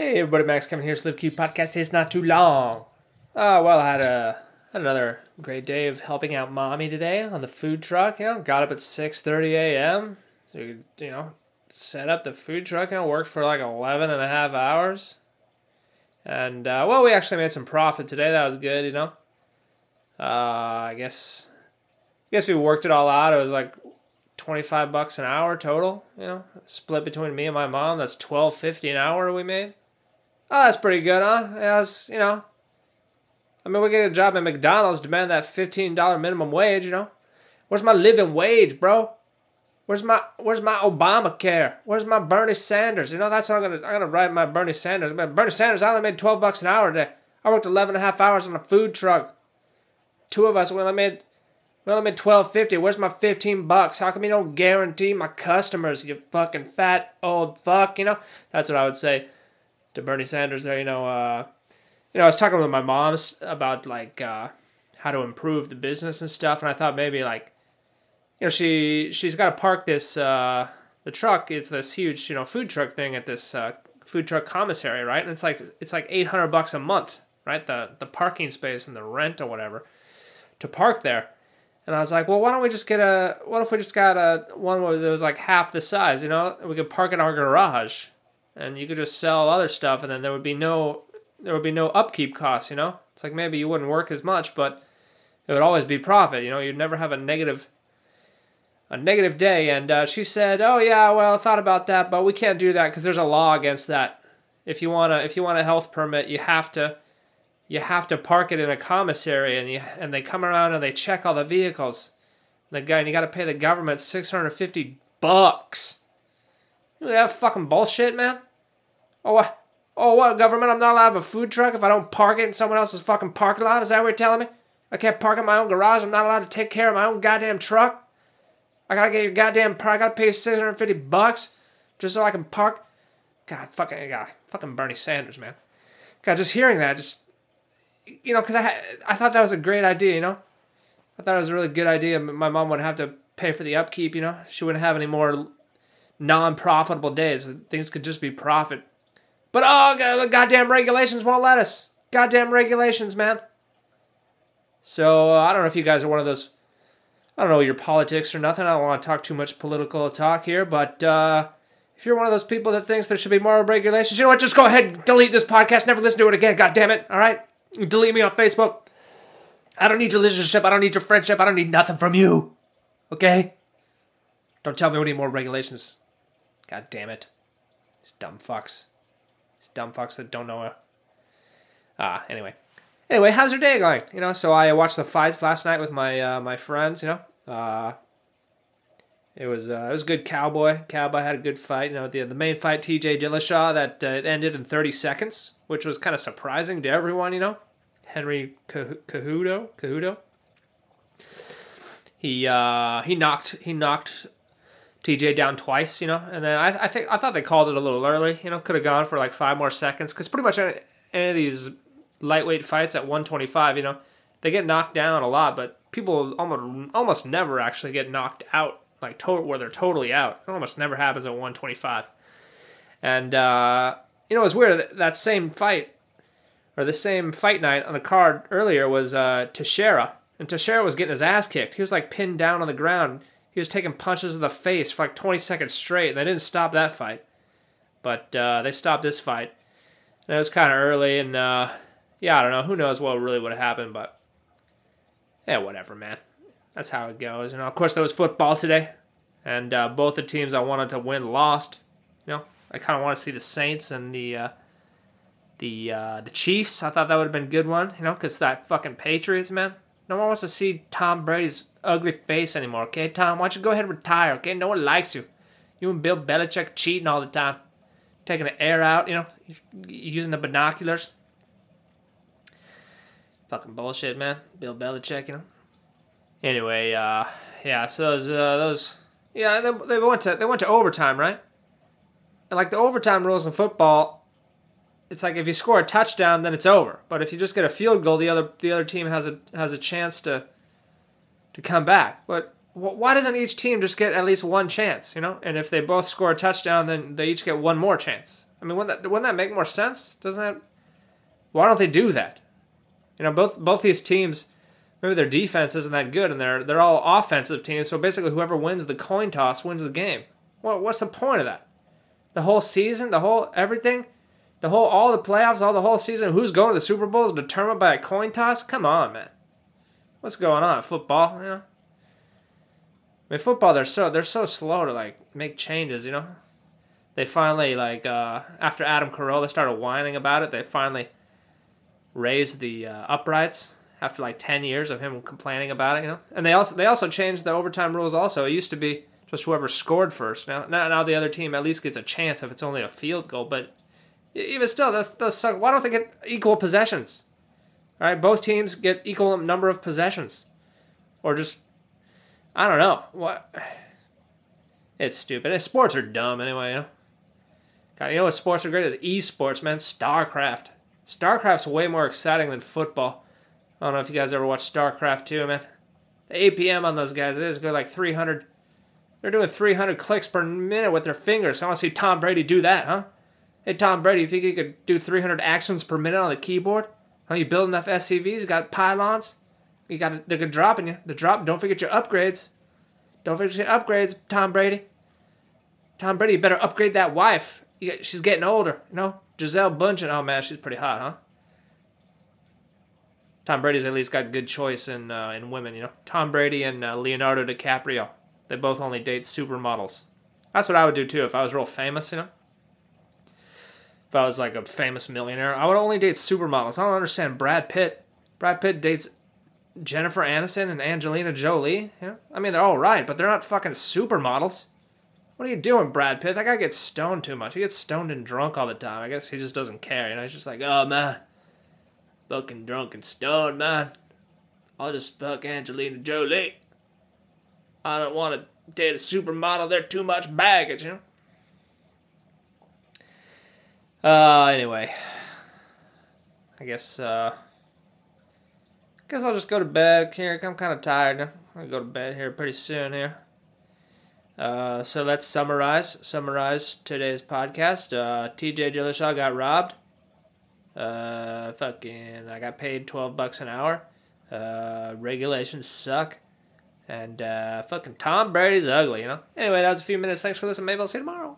Hey everybody, Max coming here. Live Cute Podcast. It's not too long. Oh well, I had a had another great day of helping out mommy today on the food truck. You know, got up at six thirty a.m. So you, you know, set up the food truck and worked for like 11 and a half hours. And uh, well, we actually made some profit today. That was good. You know, uh, I guess I guess we worked it all out. It was like 25 bucks an hour total, you know, split between me and my mom. That's 12.50 an hour we made. Oh, that's pretty good, huh? Yeah, you know. I mean, we get a job at McDonald's, demand that $15 minimum wage, you know. Where's my living wage, bro? Where's my Where's my Obamacare? Where's my Bernie Sanders? You know, that's what I'm gonna I'm gonna write my Bernie Sanders. Bernie Sanders, I only made 12 bucks an hour today. I worked 11 and a half hours on a food truck. Two of us, we only made we only made 12.50. Where's my 15 bucks? How come you don't guarantee my customers, you fucking fat old fuck? You know, that's what I would say to Bernie Sanders there. You know, uh, you know, I was talking with my mom about like uh, how to improve the business and stuff, and I thought maybe like, you know, she she's got to park this uh, the truck. It's this huge you know food truck thing at this uh, food truck commissary, right? And it's like it's like 800 bucks a month, right? The the parking space and the rent or whatever to park there. And I was like, well, why don't we just get a? What if we just got a one that was like half the size? You know, we could park in our garage, and you could just sell other stuff, and then there would be no there would be no upkeep costs. You know, it's like maybe you wouldn't work as much, but it would always be profit. You know, you'd never have a negative a negative day. And uh, she said, oh yeah, well, I thought about that, but we can't do that because there's a law against that. If you wanna if you want a health permit, you have to you have to park it in a commissary and you and they come around and they check all the vehicles. The guy and you got to pay the government 650 bucks. You know that fucking bullshit, man? Oh what? Oh what government? I'm not allowed to have a food truck if I don't park it in someone else's fucking parking lot. Is that what you're telling me? I can't park in my own garage. I'm not allowed to take care of my own goddamn truck. I gotta get your goddamn. I gotta pay 650 bucks just so I can park. God, fucking God, fucking Bernie Sanders, man. God, just hearing that just you know, because I I thought that was a great idea. You know, I thought it was a really good idea. My mom wouldn't have to pay for the upkeep. You know, she wouldn't have any more non-profitable days. Things could just be profit. But oh, goddamn regulations won't let us. Goddamn regulations, man. So uh, I don't know if you guys are one of those. I don't know your politics or nothing. I don't want to talk too much political talk here, but uh, if you're one of those people that thinks there should be more regulations, you know what? Just go ahead and delete this podcast. Never listen to it again. God damn it! All right. Delete me on Facebook. I don't need your relationship. I don't need your friendship. I don't need nothing from you. Okay? Don't tell me we need more regulations. God damn it. These dumb fucks. These dumb fucks that don't know. Ah, anyway. Anyway, how's your day going? You know, so I watched the fights last night with my uh, my friends. You know, uh, it was uh, it was good. Cowboy, Cowboy had a good fight. You know, the the main fight, T.J. Dillashaw, that uh, ended in thirty seconds which was kind of surprising to everyone, you know. Henry Cejudo Cejudo. He uh, he knocked he knocked TJ down twice, you know, and then I, I think I thought they called it a little early, you know, could have gone for like five more seconds because pretty much any, any of these lightweight fights at 125, you know, they get knocked down a lot, but people almost almost never actually get knocked out like to- where they're totally out. It almost never happens at 125, and uh, you know, it was weird. That same fight, or the same fight night on the card earlier was uh, Teixeira, and Teixeira was getting his ass kicked. He was like pinned down on the ground. He was taking punches in the face for like 20 seconds straight. And they didn't stop that fight, but uh, they stopped this fight. And it was kind of early, and uh, yeah, I don't know. Who knows what really would have happened, but yeah, whatever, man. That's how it goes. Know, of course, there was football today, and uh, both the teams I wanted to win lost. You know, I kind of want to see the Saints and the uh, the uh, the Chiefs. I thought that would have been a good one, you know, because that fucking Patriots, man. No one wants to see Tom Brady's ugly face anymore. Okay, Tom, why don't you go ahead and retire? Okay, no one likes you. You and Bill Belichick cheating all the time, taking the air out, you know, using the binoculars. Fucking bullshit, man. Bill Belichick, you know. Anyway, uh, yeah. So those, uh, those, yeah, they, they went to they went to overtime, right? And like the overtime rules in football, it's like if you score a touchdown, then it's over. But if you just get a field goal, the other the other team has a has a chance to to come back. But why doesn't each team just get at least one chance? You know, and if they both score a touchdown, then they each get one more chance. I mean, wouldn't that wouldn't that make more sense? Doesn't that? Why don't they do that? You know, both both these teams, maybe their defense isn't that good, and they're they're all offensive teams. So basically, whoever wins the coin toss wins the game. What what's the point of that? The whole season, the whole everything, the whole all the playoffs, all the whole season. Who's going to the Super Bowl is determined by a coin toss. Come on, man. What's going on? Football, you know. I mean, football. They're so they're so slow to like make changes. You know. They finally like uh, after Adam Carolla started whining about it. They finally raised the uh, uprights after like 10 years of him complaining about it, you know. And they also they also changed the overtime rules also. It used to be just whoever scored first. Now now, now the other team at least gets a chance if it's only a field goal, but even still that's those suck. Why don't they get equal possessions? All right, both teams get equal number of possessions. Or just I don't know. What It's stupid. Sports are dumb anyway, you know. God, you know what sports are great is esports, man. StarCraft. StarCraft's way more exciting than football. I don't know if you guys ever watched StarCraft 2, man. The APM on those guys, they just go like 300. They're doing 300 clicks per minute with their fingers. I want to see Tom Brady do that, huh? Hey, Tom Brady, you think you could do 300 actions per minute on the keyboard? How you build enough SCVs? You got pylons? You got they're dropping you. The drop. Don't forget your upgrades. Don't forget your upgrades, Tom Brady. Tom Brady, you better upgrade that wife. she's getting older, you know. Gisele Bündchen. Oh man, she's pretty hot, huh? Tom Brady's at least got good choice in uh, in women, you know. Tom Brady and uh, Leonardo DiCaprio. They both only date supermodels. That's what I would do too if I was real famous, you know. If I was like a famous millionaire, I would only date supermodels. I don't understand Brad Pitt. Brad Pitt dates Jennifer Aniston and Angelina Jolie. You know, I mean they're all right, but they're not fucking supermodels. What are you doing, Brad Pitt? That guy gets stoned too much. He gets stoned and drunk all the time. I guess he just doesn't care. You know, he's just like, oh man, fucking drunk and stoned, man. I'll just fuck Angelina Jolie. I don't want to date a supermodel. They're too much baggage, you know. Uh, anyway, I guess uh, guess I'll just go to bed. Here, I'm kind of tired. I'll go to bed here pretty soon here. Uh, so let's summarize summarize today's podcast. Uh, T.J. Dillashaw got robbed. Uh, fucking, I got paid twelve bucks an hour. Uh, regulations suck, and uh, fucking Tom Brady's ugly. You know. Anyway, that was a few minutes. Thanks for listening. Maybe I'll see you tomorrow.